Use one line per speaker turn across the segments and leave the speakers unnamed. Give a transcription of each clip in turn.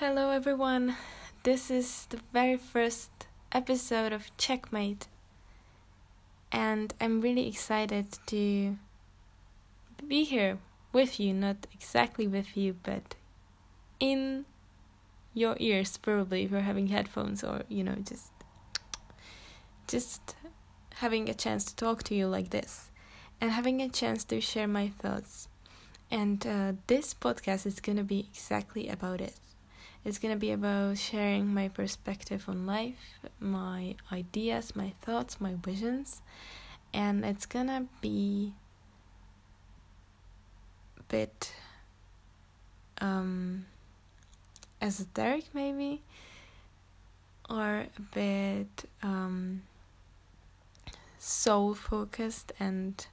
Hello, everyone. This is the very first episode of Checkmate, and I'm really excited to be here with you. Not exactly with you, but in your ears, probably if you're having headphones or you know just just having a chance to talk to you like this, and having a chance to share my thoughts. And uh, this podcast is gonna be exactly about it it's going to be about sharing my perspective on life, my ideas, my thoughts, my visions, and it's going to be a bit um, esoteric, maybe, or a bit um, soul focused and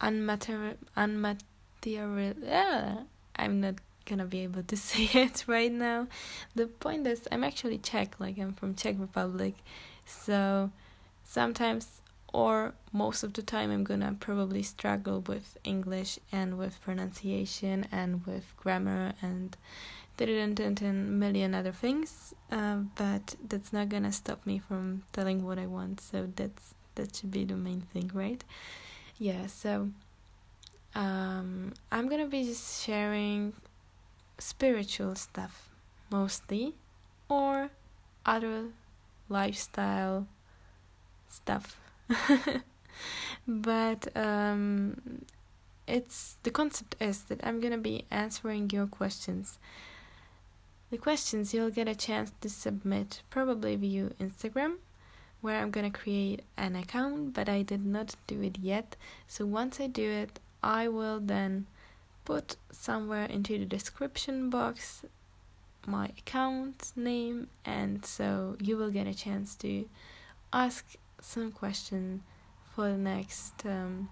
unmaterial. unmaterial. Yeah, I'm not gonna be able to say it right now. The point is, I'm actually Czech, like I'm from Czech Republic, so sometimes or most of the time I'm gonna probably struggle with English and with pronunciation and with grammar and a million other things. Uh, but that's not gonna stop me from telling what I want. So that's that should be the main thing, right? Yeah. So um, I'm gonna be just sharing spiritual stuff mostly or other lifestyle stuff. But um, it's the concept is that i'm gonna be answering your questions. The questions you'll get a chance to submit probably via instagram where i'm gonna create an account but i did not do it yet. So once i do it i will then put somewhere into the description box my account name and so you will get a chance to ask some question for the next um,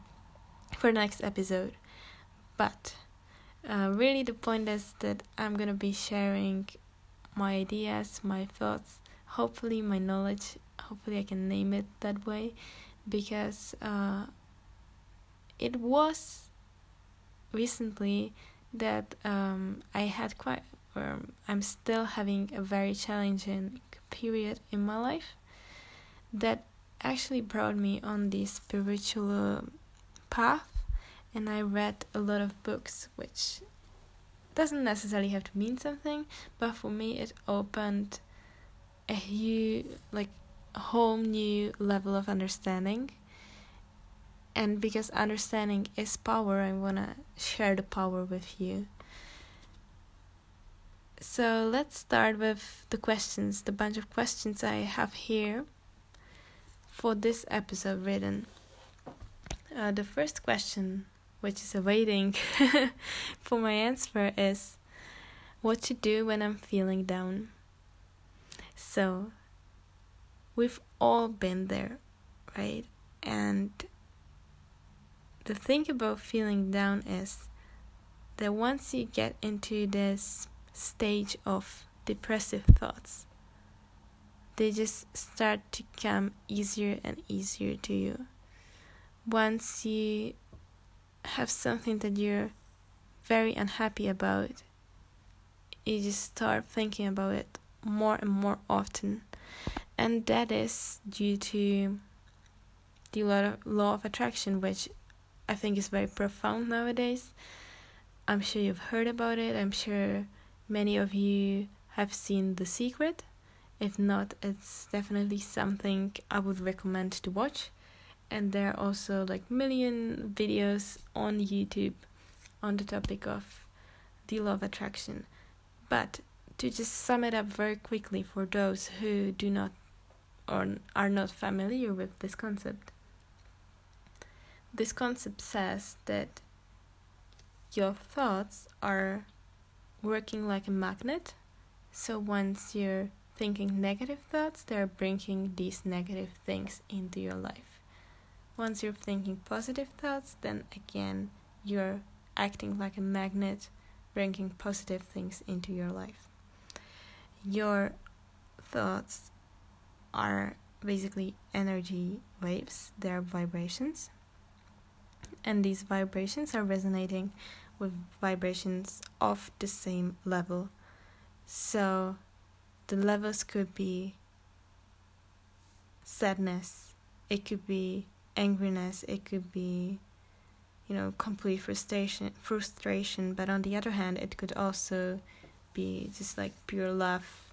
for the next episode. But uh, really the point is that i'm gonna be sharing my ideas my thoughts hopefully my knowledge hopefully i can name it that way because uh, it was recently that um, I had quite, or I'm still having a very challenging period in my life that actually brought me on the spiritual path. And I read a lot of books which doesn't necessarily have to mean something but for me it opened a huge like a whole new level of understanding and because understanding is power i want to share the power with you. So let's start with the questions the bunch of questions i have here for this episode written. Uh, the first question which is awaiting for my answer is what to do when i'm feeling down. So we've all been there right? And the thing about feeling down is that once you get into this stage of depressive thoughts, they just start to come easier and easier to you. Once you have something that you're very unhappy about, you just start thinking about it more and more often. And that is due to the law of attraction, which I think is very profound nowadays. I'm sure you've heard about it. I'm sure many of you have seen The Secret. If not, it's definitely something I would recommend to watch. And there are also like million videos on YouTube on the topic of the law of attraction. But to just sum it up very quickly for those who do not or are not familiar with this concept this concept says that your thoughts are working like a magnet. So once you're thinking negative thoughts, they're bringing these negative things into your life. Once you're thinking positive thoughts, then again, you're acting like a magnet, bringing positive things into your life. Your thoughts are basically energy waves, they're vibrations and these vibrations are resonating with vibrations of the same level. So the levels could be sadness, it could be angriness, it could be you know complete frustration frustration but on the other hand it could also be just like pure love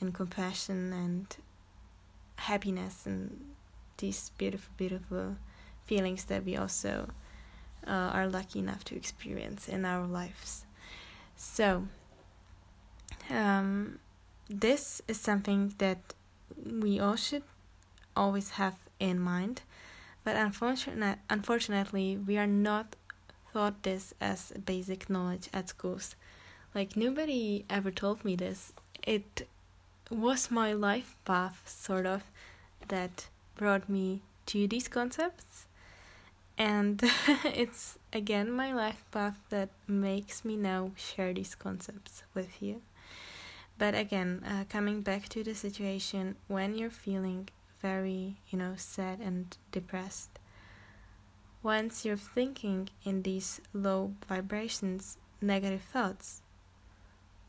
and compassion and happiness and these beautiful beautiful feelings that we also uh, are lucky enough to experience in our lives so um, this is something that we all should always have in mind but unfortunate, unfortunately, we are not taught this as basic knowledge at schools. Like, nobody ever told me this. It was my life path, sort of, that brought me to these concepts. And it's again my life path that makes me now share these concepts with you. But again, uh, coming back to the situation when you're feeling very, you know, sad and depressed. Once you're thinking in these low vibrations, negative thoughts,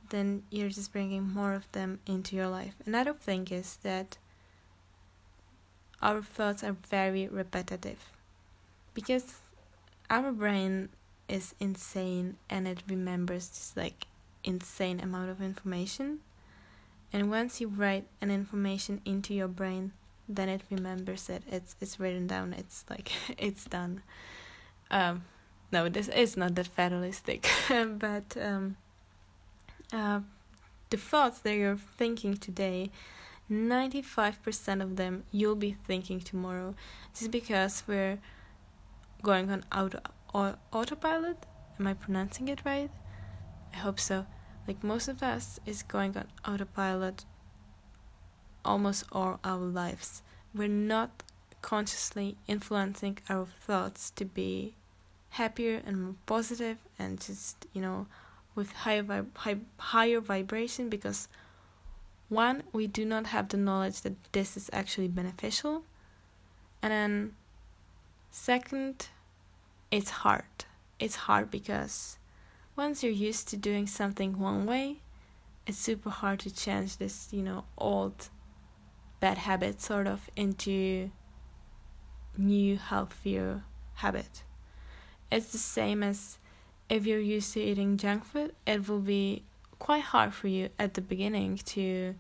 then you're just bringing more of them into your life. Another thing is that our thoughts are very repetitive because our brain is insane and it remembers just like insane amount of information and once you write an information into your brain then it remembers it. It's it's written down. It's like it's done. Um, no, this is not that fatalistic, but um, uh, the thoughts that you're thinking today, ninety five percent of them you'll be thinking tomorrow, just because we're going on auto autopilot. Am I pronouncing it right? I hope so. Like most of us is going on autopilot almost all our lives. We're not consciously influencing our thoughts to be happier and more positive and just, you know, with higher, vib- high, higher vibration because one, we do not have the knowledge that this is actually beneficial. And then, second, it's hard. It's hard because once you're used to doing something one way, it's super hard to change this, you know, old bad habit sort of into new healthier habit it's the same as if you're used to eating junk food it will be quite hard for you at the beginning to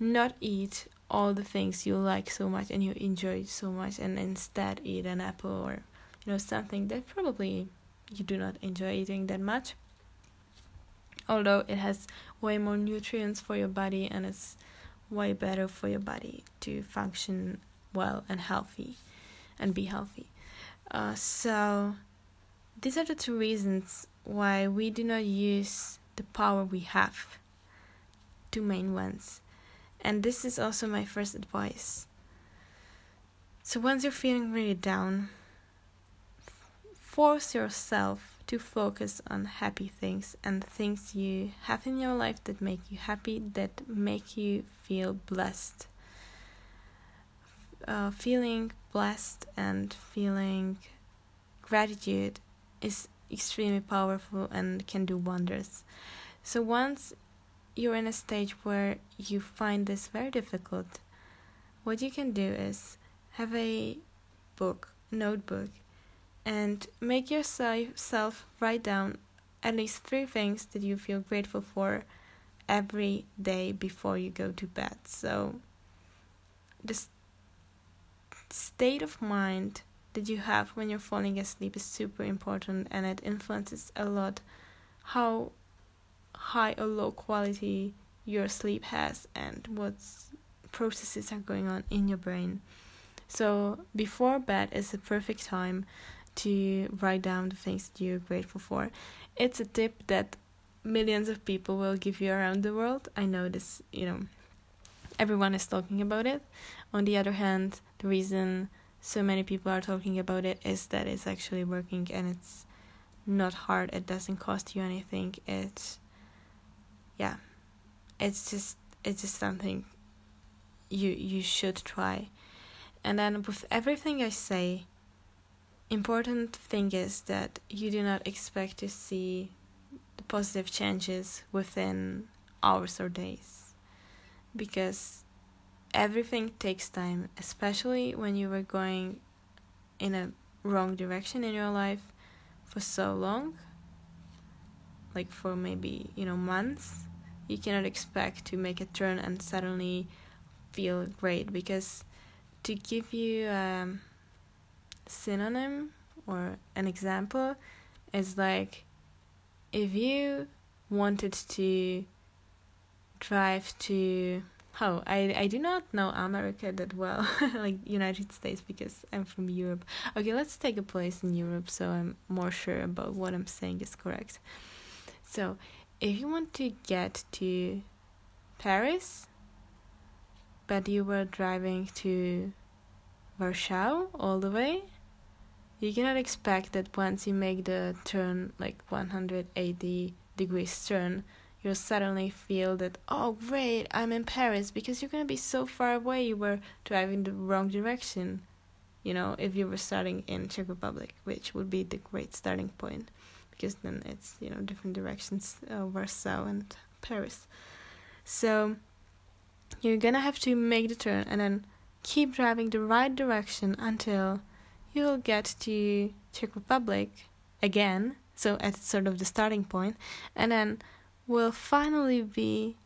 not eat all the things you like so much and you enjoy so much and instead eat an apple or you know something that probably you do not enjoy eating that much although it has way more nutrients for your body and it's way better for your body to function well and healthy and be healthy. Uh, so, these are the two reasons why we do not use the power we have. Two main ones. And this is also my first advice. So, once you're feeling really down, force yourself to focus on happy things and things you have in your life that make you happy, that make you feel blessed. Uh, feeling blessed and feeling gratitude is extremely powerful and can do wonders. So, once you're in a stage where you find this very difficult, what you can do is have a book, notebook, and make yourself write down at least three things that you feel grateful for every day before you go to bed. So, the state of mind that you have when you're falling asleep is super important and it influences a lot how high or low quality your sleep has and what processes are going on in your brain. So, before bed is the perfect time to write down the things that you're grateful for. It's a tip that millions of people will give you around the world. I know this, you know, everyone is talking about it. On the other hand, the reason so many people are talking about it is that it's actually working and it's not hard. It doesn't cost you anything. It's yeah. It's just it's just something you you should try. And then with everything I say, important thing is that you do not expect to see the positive changes within hours or days. Because everything takes time especially when you were going in a wrong direction in your life for so long like for maybe you know months you cannot expect to make a turn and suddenly feel great. Because to give you a synonym or an example is like if you wanted to drive to oh I I do not know America that well like United States because I'm from Europe. Okay, let's take a place in Europe so I'm more sure about what I'm saying is correct. So, if you want to get to Paris but you were driving to Warsaw all the way, you cannot expect that once you make the turn like 180 degrees turn you'll suddenly feel that oh great i'm in paris because you're going to be so far away you were driving the wrong direction you know if you were starting in czech republic which would be the great starting point because then it's you know different directions uh, warsaw and paris. So you're gonna have to make the turn and then keep driving the right direction until you'll get to czech republic again so at sort of the starting point and then we'll finally be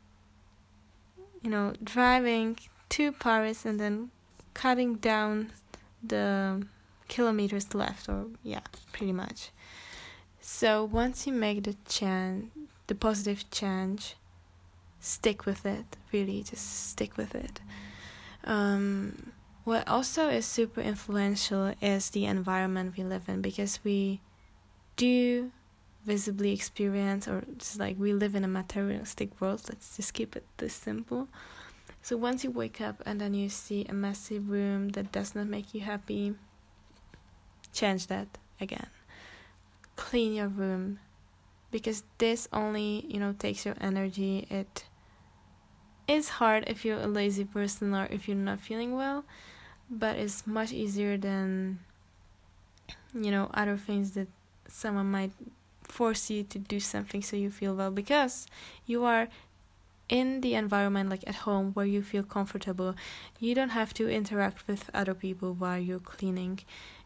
you know driving to paris and then cutting down the kilometers left or yeah pretty much. So once you make the change the positive change stick with it really just stick with it. Um, what also is super influential is the environment we live in because we do visibly experience or just like we live in a materialistic world. Let's just keep it this simple. So once you wake up and then you see a messy room that does not make you happy change that again. Clean your room because this only you know takes your energy. It is hard if you're a lazy person or if you're not feeling well but it's much easier than you know other things that someone might force you to do something so you feel well because you are in the environment like at home where you feel comfortable. You don't have to interact with other people while you're cleaning.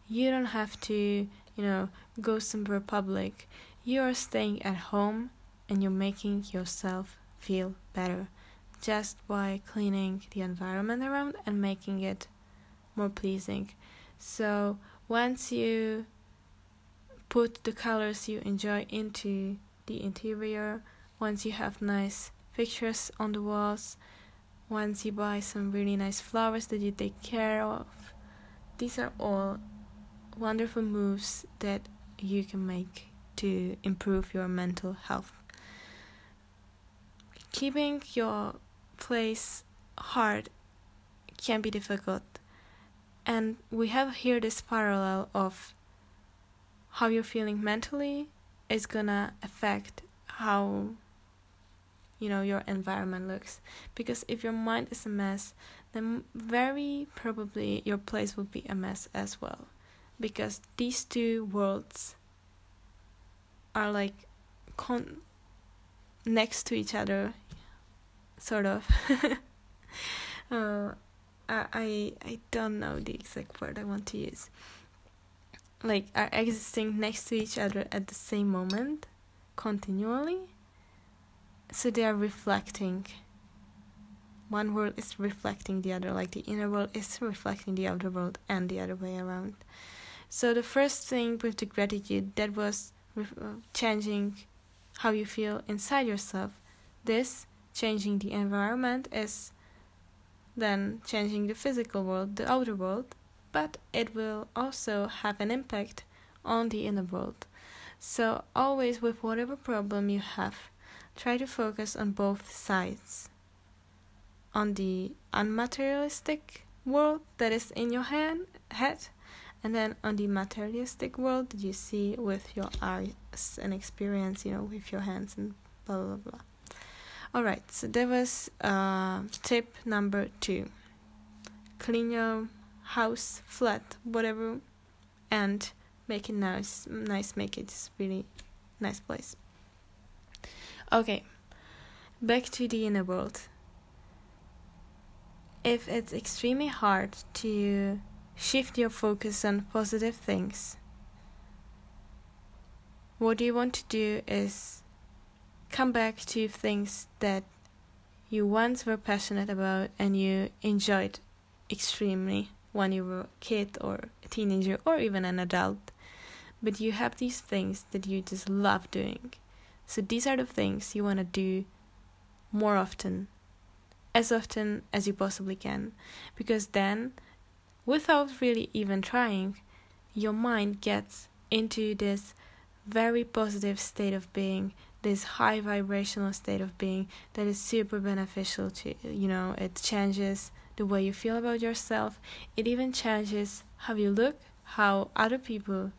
You don't have to you know go somewhere public. You are staying at home and you're making yourself feel better just by cleaning the environment around and making it more pleasing. So once you put the colors you enjoy into the interior once you have nice pictures on the walls once you buy some really nice flowers that you take care of these are all wonderful moves that you can make to improve your mental health. Keeping your place hard can be difficult. And we have here this parallel of how you're feeling mentally is gonna affect how you know your environment looks. Because if your mind is a mess then very probably your place will be a mess as well. Because these two worlds are like con- next to each other sort of. Uh, I I don't know the exact word I want to use. Like are existing next to each other at the same moment continually. So they are reflecting. One world is reflecting the other like the inner world is reflecting the outer world and the other way around. So the first thing with the gratitude that was uh, changing how you feel inside yourself this changing the environment is then changing the physical world the outer world but it will also have an impact on the inner world. So, always with whatever problem you have, try to focus on both sides. On the unmaterialistic world that is in your hand, head, and then on the materialistic world that you see with your eyes and experience, you know, with your hands and blah blah blah. Alright, so that was uh, tip number two. Clean your house, flat, whatever, and make it nice. Nice, make it really nice place. Okay, back to the inner world. If it's extremely hard to shift your focus on positive things, what you want to do is come back to things that you once were passionate about and you enjoyed extremely when you were a kid or a teenager or even an adult. But you have these things that you just love doing. So these are the things you want to do more often, as often as you possibly can. Because then, without really even trying, your mind gets into this very positive state of being this high vibrational state of being that is super beneficial to you know it changes the way you feel about yourself. It even changes how you look how other people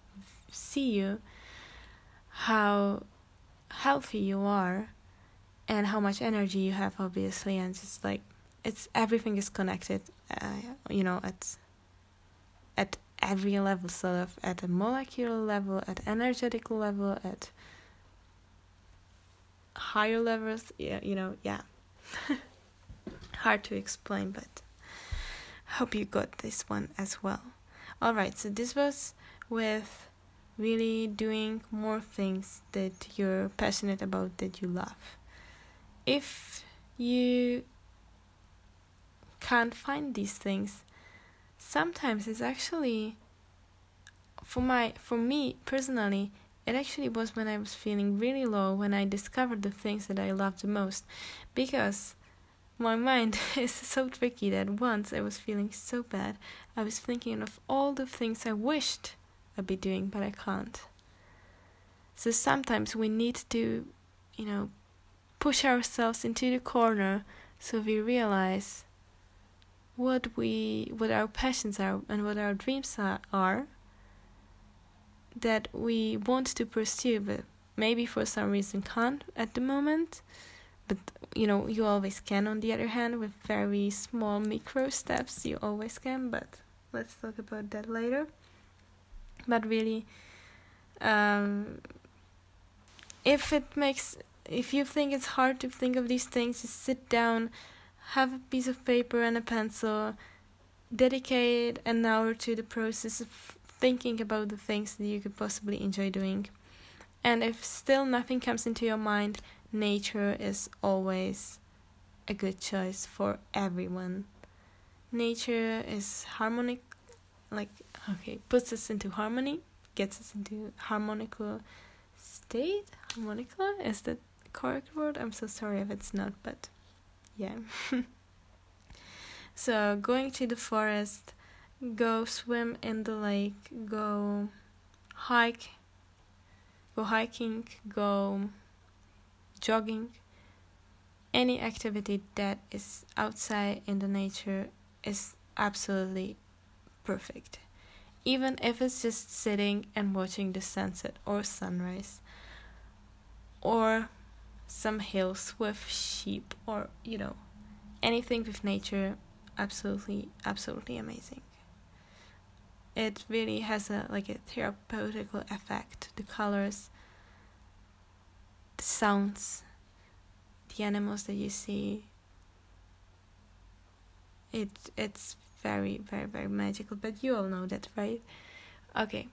see you how healthy you are and how much energy you have obviously. And just like it's everything is connected uh, you know at at every level of at a molecular level at energetic level at higher levels yeah you know yeah. Hard to explain but hope you got this one as well. All right so this was with really doing more things that you're passionate about that you love. If you can't find these things sometimes it's actually for my for me personally it actually was when I was feeling really low when I discovered the things that I loved the most because my mind is so tricky that once I was feeling so bad I was thinking of all the things I wished I'd be doing but I can't. So sometimes we need to you know push ourselves into the corner so we realize what we what our passions are and what our dreams are, are that we want to pursue but maybe for some reason can't at the moment. But you know you always can on the other hand with very small micro steps you always can but let's talk about that later. But really um, if it makes if you think it's hard to think of these things just sit down have a piece of paper and a pencil, dedicate an hour to the process of thinking about the things that you could possibly enjoy doing. And if still nothing comes into your mind, nature is always a good choice for everyone. Nature is harmonic, like, okay, puts us into harmony, gets us into harmonical state. Harmonical? Is that correct word? I'm so sorry if it's not, but yeah. so going to the forest, go swim in the lake, go hike, go hiking, go jogging. Any activity that is outside in the nature is absolutely perfect. Even if it's just sitting and watching the sunset or sunrise, or some hills with sheep or you know anything with nature absolutely absolutely amazing it really has a like a therapeutical effect. The colors the sounds the animals that you see. It it's very very very magical but you all know that right? Okay.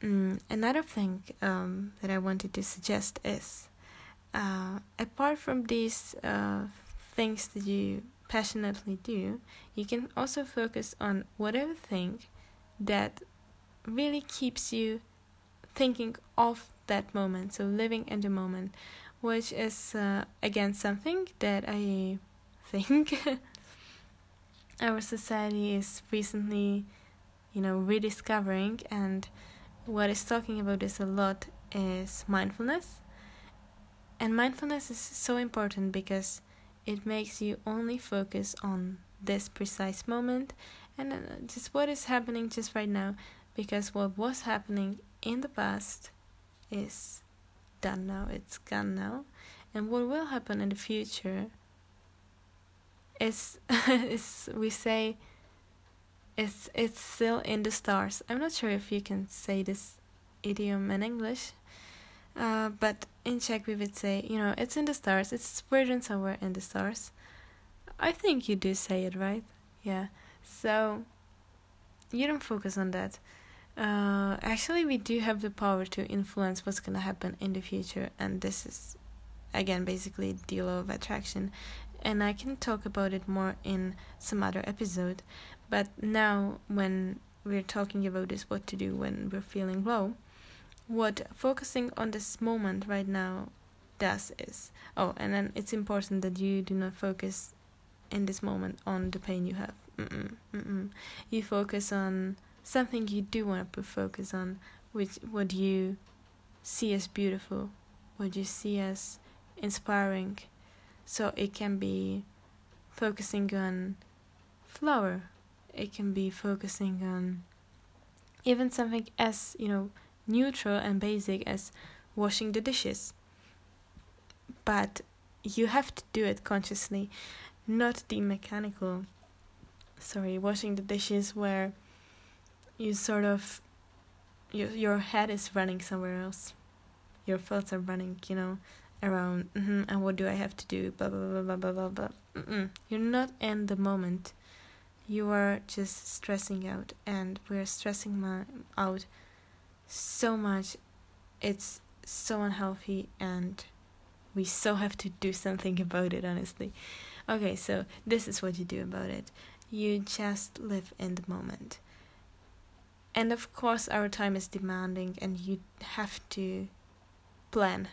Mm, another thing um, that i wanted to suggest is uh, apart from these uh, things that you passionately do, you can also focus on whatever thing that really keeps you thinking of that moment, so living in the moment, which is uh, again something that I think our society is recently, you know, rediscovering, and what is talking about this a lot is mindfulness. And mindfulness is so important because it makes you only focus on this precise moment and just what is happening just right now because what was happening in the past is done now, it's gone now. And what will happen in the future is is we say it's it's still in the stars. I'm not sure if you can say this idiom in English, Uh, but in Czech, we would say, you know, it's in the stars. It's written somewhere in the stars. I think you do say it right. Yeah. So you don't focus on that. Uh, actually, we do have the power to influence what's gonna happen in the future, and this is, again, basically the law of attraction. And I can talk about it more in some other episode. But now, when we're talking about this, what to do when we're feeling low, what focusing on this moment right now does is oh, and then it's important that you do not focus in this moment on the pain you have. Mm-mm, mm-mm. You focus on something you do want to put focus on, which what you see as beautiful, what you see as inspiring. So it can be focusing on flower. It can be focusing on even something as you know neutral and basic as washing the dishes. But you have to do it consciously, not the mechanical. Sorry, washing the dishes where you sort of your your head is running somewhere else. Your thoughts are running, you know, around. Mm-hmm, and what do I have to do? Blah blah blah blah blah blah. Mm-mm. You're not in the moment. You are just stressing out, and we're stressing my, out so much. It's so unhealthy, and we so have to do something about it, honestly. Okay, so this is what you do about it you just live in the moment. And of course, our time is demanding, and you have to plan.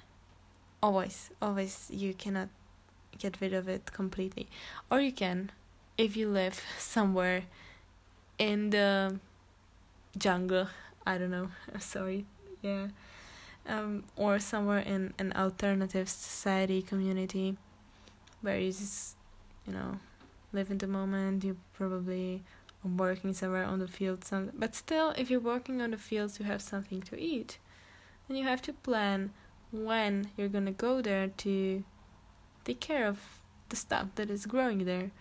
Always, always, you cannot get rid of it completely. Or you can, if you live somewhere in the jungle I don't know. Sorry. Yeah. Um, or somewhere in an alternative society community where you just, you know, live in the moment. You probably are working somewhere on the field. Some, but still, if you're working on the fields, you have something to eat. And you have to plan when you're gonna go there to take care of the stuff that is growing there.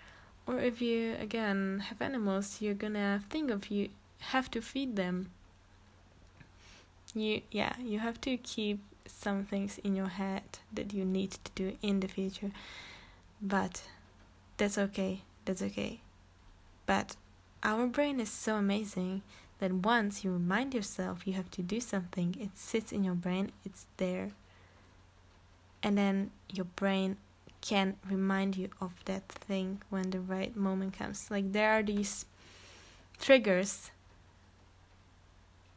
Or if you again have animals, you're gonna think of you have to feed them you yeah you have to keep some things in your head that you need to do in the future but that's okay. That's okay. But our brain is so amazing that once you remind yourself you have to do something it sits in your brain it's there. And then your brain can remind you of that thing when the right moment comes. Like there are these triggers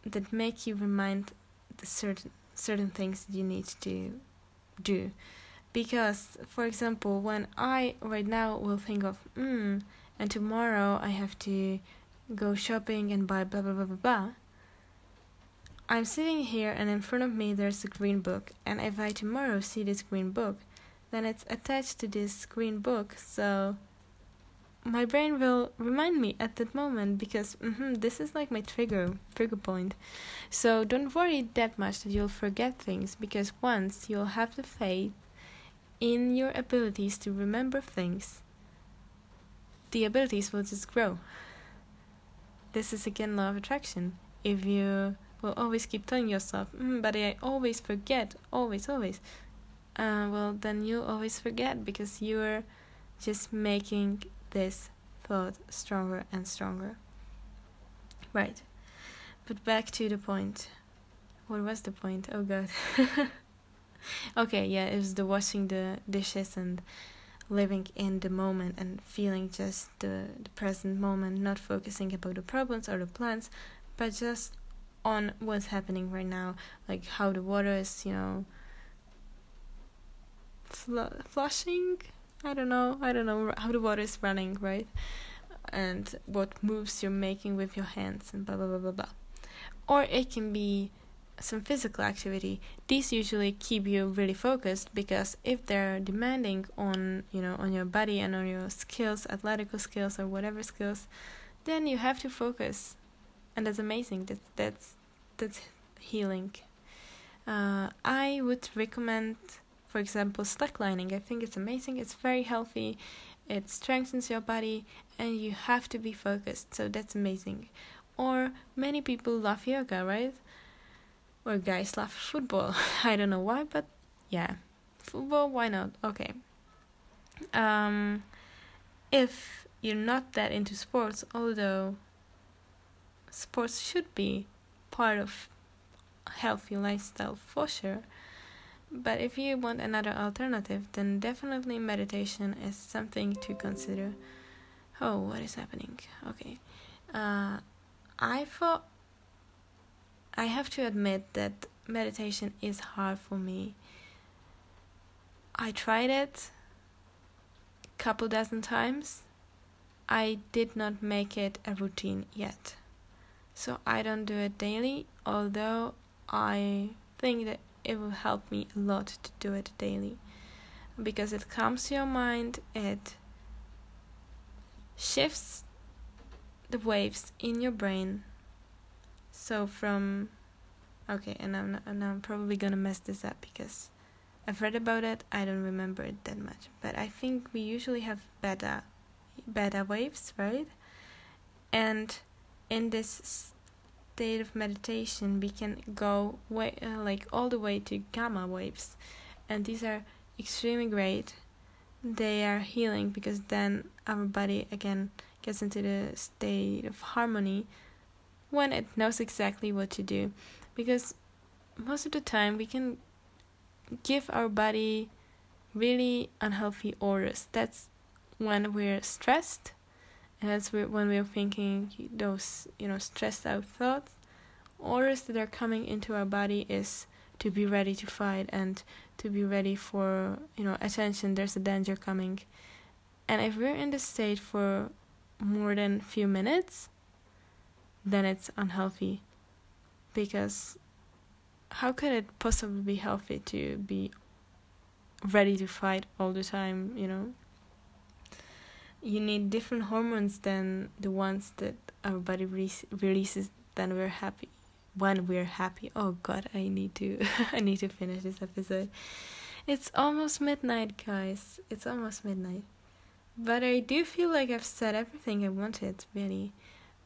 that make you remind the certain certain things that you need to do because for example when i right now will think of mm and tomorrow i have to go shopping and buy blah blah blah blah blah i'm sitting here and in front of me there's a green book. And if i tomorrow see this green book then it's attached to this green book. So my brain will remind me at that moment because mm-hmm, this is like my trigger trigger point. So don't worry that much that you'll forget things because once you'll have the faith in your abilities to remember things the abilities will just grow this is again law of attraction if you will always keep telling yourself mm, but i always forget always always uh, well then you'll always forget because you're just making this thought stronger and stronger. Right. But back to the point. What was the point? Oh god. okay, yeah, it was the washing the dishes and living in the moment and feeling just the, the present moment, not focusing about the problems or the plans, but just on what's happening right now, like how the water is, you know, fl- flushing I don't know. I don't know how the water is running, right? And what moves you're making with your hands and blah blah blah blah blah. Or it can be some physical activity. These usually keep you really focused because if they're demanding on you know on your body and on your skills, athletical skills or whatever skills, then you have to focus, and that's amazing. That's that's that's healing. Uh, I would recommend for example, slacklining. I think it's amazing. It's very healthy. It strengthens your body, and you have to be focused. So that's amazing. Or many people love yoga, right? Or guys love football. I don't know why, but yeah, football. Why not? Okay. Um, if you're not that into sports, although sports should be part of healthy lifestyle for sure. But if you want another alternative, then definitely meditation is something to consider. Oh, what is happening? Okay. Uh, I thought I have to admit that meditation is hard for me. I tried it a couple dozen times. I did not make it a routine yet. So I don't do it daily, although I think that it will help me a lot to do it daily because it calms your mind, it shifts the waves in your brain so from okay, and I'm not, and I'm probably gonna mess this up because I've read about it. I don't remember it that much, but I think we usually have beta beta waves, right? And in this state of meditation, we can go way uh, like all the way to gamma waves, and these are extremely great. They are healing because then our body again gets into the state of harmony when it knows exactly what to do. Because most of the time we can give our body really unhealthy orders. That's when we're stressed, and that's when we're thinking those, you know, stressed out thoughts. Orders that are coming into our body is to be ready to fight and to be ready for, you know, attention, there's a danger coming. And if we're in this state for more than few minutes, then it's unhealthy. Because how could it possibly be healthy to be ready to fight all the time, you know? You need different hormones than the ones that our body re- releases then we're happy. When we're happy. Oh god, I need to I need to finish this episode. It's almost midnight, guys. It's almost midnight. But I do feel like I've said everything I wanted, really.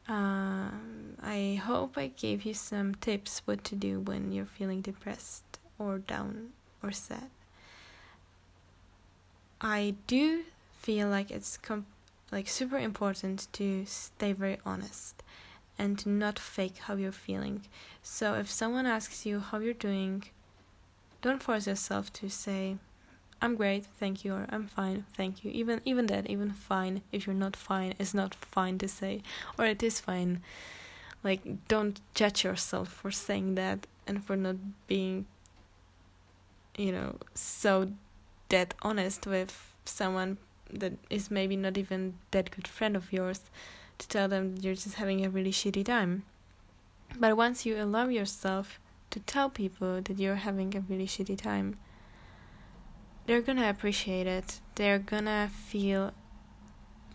Um, I hope I gave you some tips what to do when you're feeling depressed or down or sad. I do feel like it's com- like super important to stay very honest and to not fake how you're feeling. So if someone asks you how you're doing, don't force yourself to say I'm great, thank you, or I'm fine, thank you. Even even that, even fine, if you're not fine, is not fine to say, or it is fine. Like, don't judge yourself for saying that and for not being, you know, so dead honest with someone that is maybe not even that good friend of yours to tell them you're just having a really shitty time. But once you allow yourself to tell people that you're having a really shitty time, they're gonna appreciate it. They're gonna feel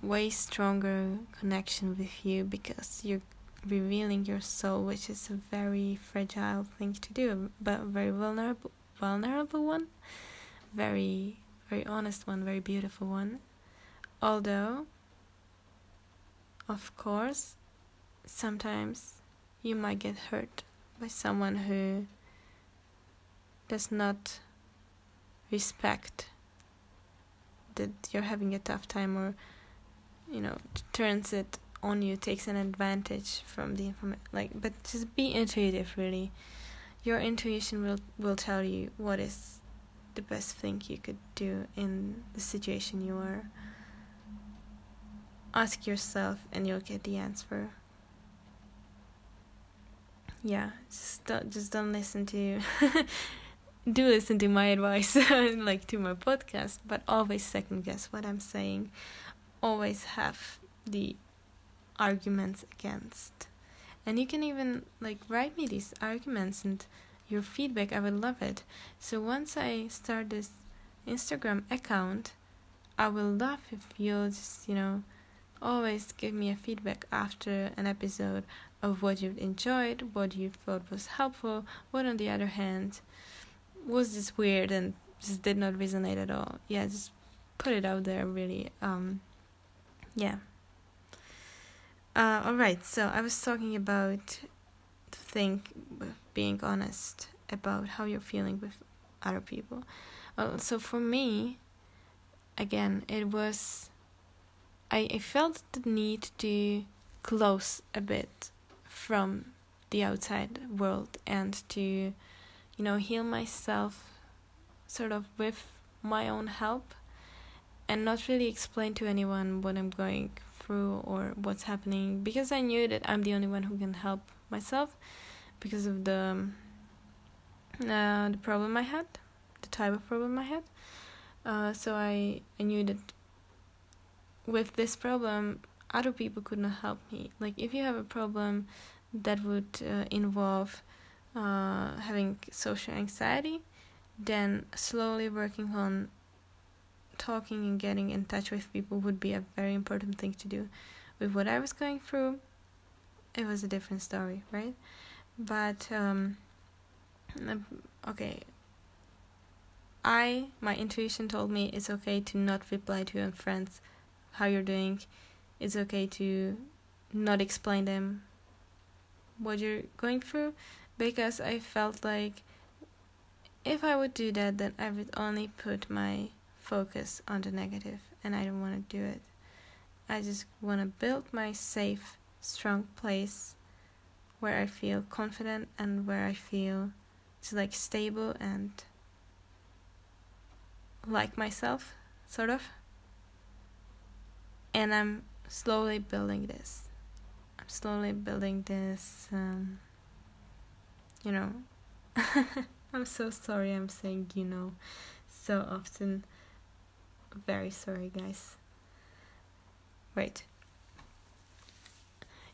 way stronger connection with you because you're revealing your soul, which is a very fragile thing to do, but very vulnerable, vulnerable one, very, very honest one, very beautiful one. Although, of course, sometimes you might get hurt by someone who does not respect that you're having a tough time or you know turns it on you takes an advantage from the information like but just be intuitive really. Your intuition will will tell you what is the best thing you could do in the situation you are. Ask yourself and you'll get the answer. Yeah just don't just don't listen to do listen to my advice, like to my podcast, but always second guess what I'm saying. Always have the arguments against. And you can even like write me these arguments and your feedback. I would love it. So once I start this Instagram account, I will love if you'll just, you know, always give me a feedback after an episode of what you've enjoyed, what you thought was helpful, what on the other hand was just weird and just did not resonate at all. Yeah, just put it out there really. Um yeah. Uh, all right, so I was talking about think being honest about how you're feeling with other people. Well, so for me, again, it was I, I felt the need to close a bit from the outside world and to, you know, heal myself sort of with my own help and not really explain to anyone what I'm going through or what's happening because I knew that I'm the only one who can help myself because of the uh, the problem I had, the type of problem I had. Uh, so I I knew that with this problem, other people could not help me. Like if you have a problem that would uh, involve uh, having social anxiety, then slowly working on talking and getting in touch with people would be a very important thing to do. With what I was going through, it was a different story, right? But um, okay, I my intuition told me it's okay to not reply to your friends how you're doing. It's okay to not explain them what you're going through because I felt like if I would do that, then I would only put my focus on the negative, and I don't want to do it. I just want to build my safe, strong place where I feel confident and where I feel like stable and like myself, sort of. And I'm slowly building this. I'm slowly building this, um, you know. I'm so sorry I'm saying you know so often. Very sorry, guys. Right.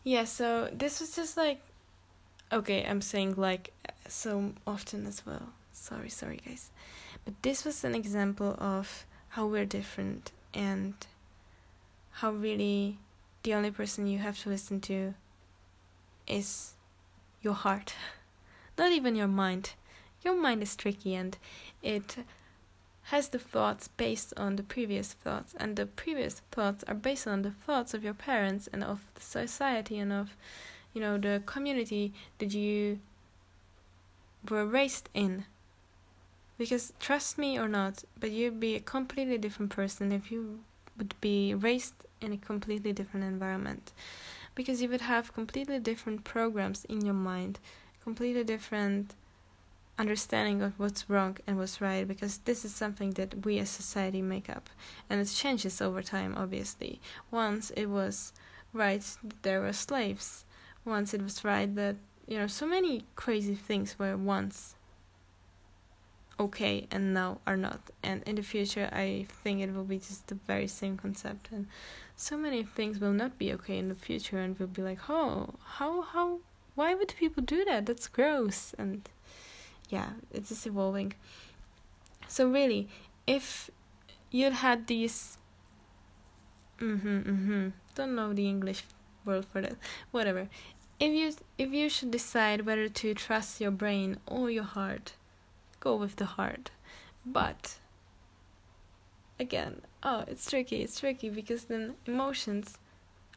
Yeah, so this was just like. Okay, I'm saying like so often as well. Sorry, sorry, guys. But this was an example of how we're different and how really the only person you have to listen to is your heart, not even your mind. Your mind is tricky and it has the thoughts based on the previous thoughts, and the previous thoughts are based on the thoughts of your parents and of the society and of, you know, the community that you were raised in. Because trust me or not, but you'd be a completely different person if you would be raised in a completely different environment. Because you would have completely different programs in your mind, completely different understanding of what's wrong and what's right because this is something that we as society make up and it changes over time obviously. Once it was right that there were slaves once it was right that you know so many crazy things were once okay and now are not. And in the future i think it will be just the very same concept and so many things will not be okay in the future and we'll be like oh how how why would people do that that's gross and yeah it's just evolving so really if you'd had these mm-hmm mm-hmm don't know the english word for that whatever if you if you should decide whether to trust your brain or your heart go with the heart. But again, oh, it's tricky. It's tricky because then emotions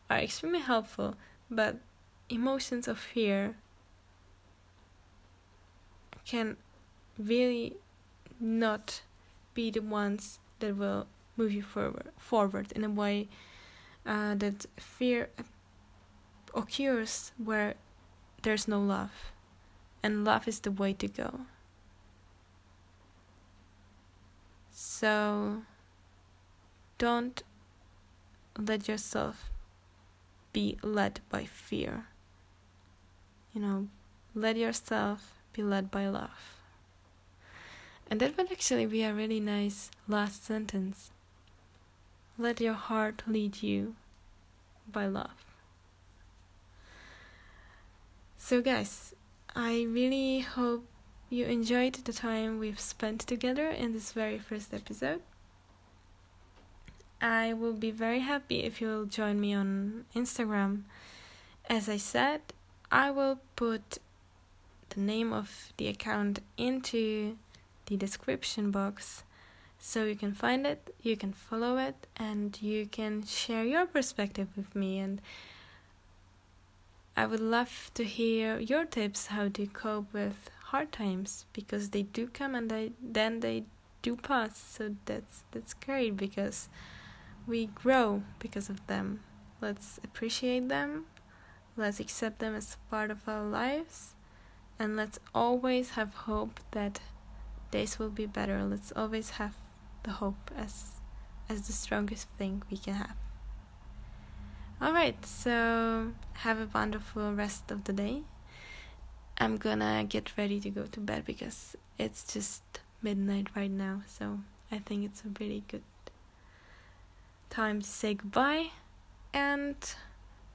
are extremely helpful, but emotions of fear can really not be the ones that will move you forward forward in a way uh, that fear occurs where there's no love and love is the way to go So don't let yourself be led by fear. You know, let yourself be led by love. And that would actually be a really nice last sentence. Let your heart lead you by love. So, guys, I really hope you enjoyed the time we've spent together in this very first episode. I will be very happy if you'll join me on Instagram. As I said, I will put the name of the account into the description box so you can find it, you can follow it, and you can share your perspective with me. And I would love to hear your tips how to cope with hard times because they do come and they then they do pass. So that's that's great because we grow because of them. Let's appreciate them. Let's accept them as part of our lives. And let's always have hope that days will be better. Let's always have the hope as as the strongest thing we can have. Alright, so have a wonderful rest of the day. I'm gonna get ready to go to bed because it's just midnight right now, so I think it's a really good time to say goodbye and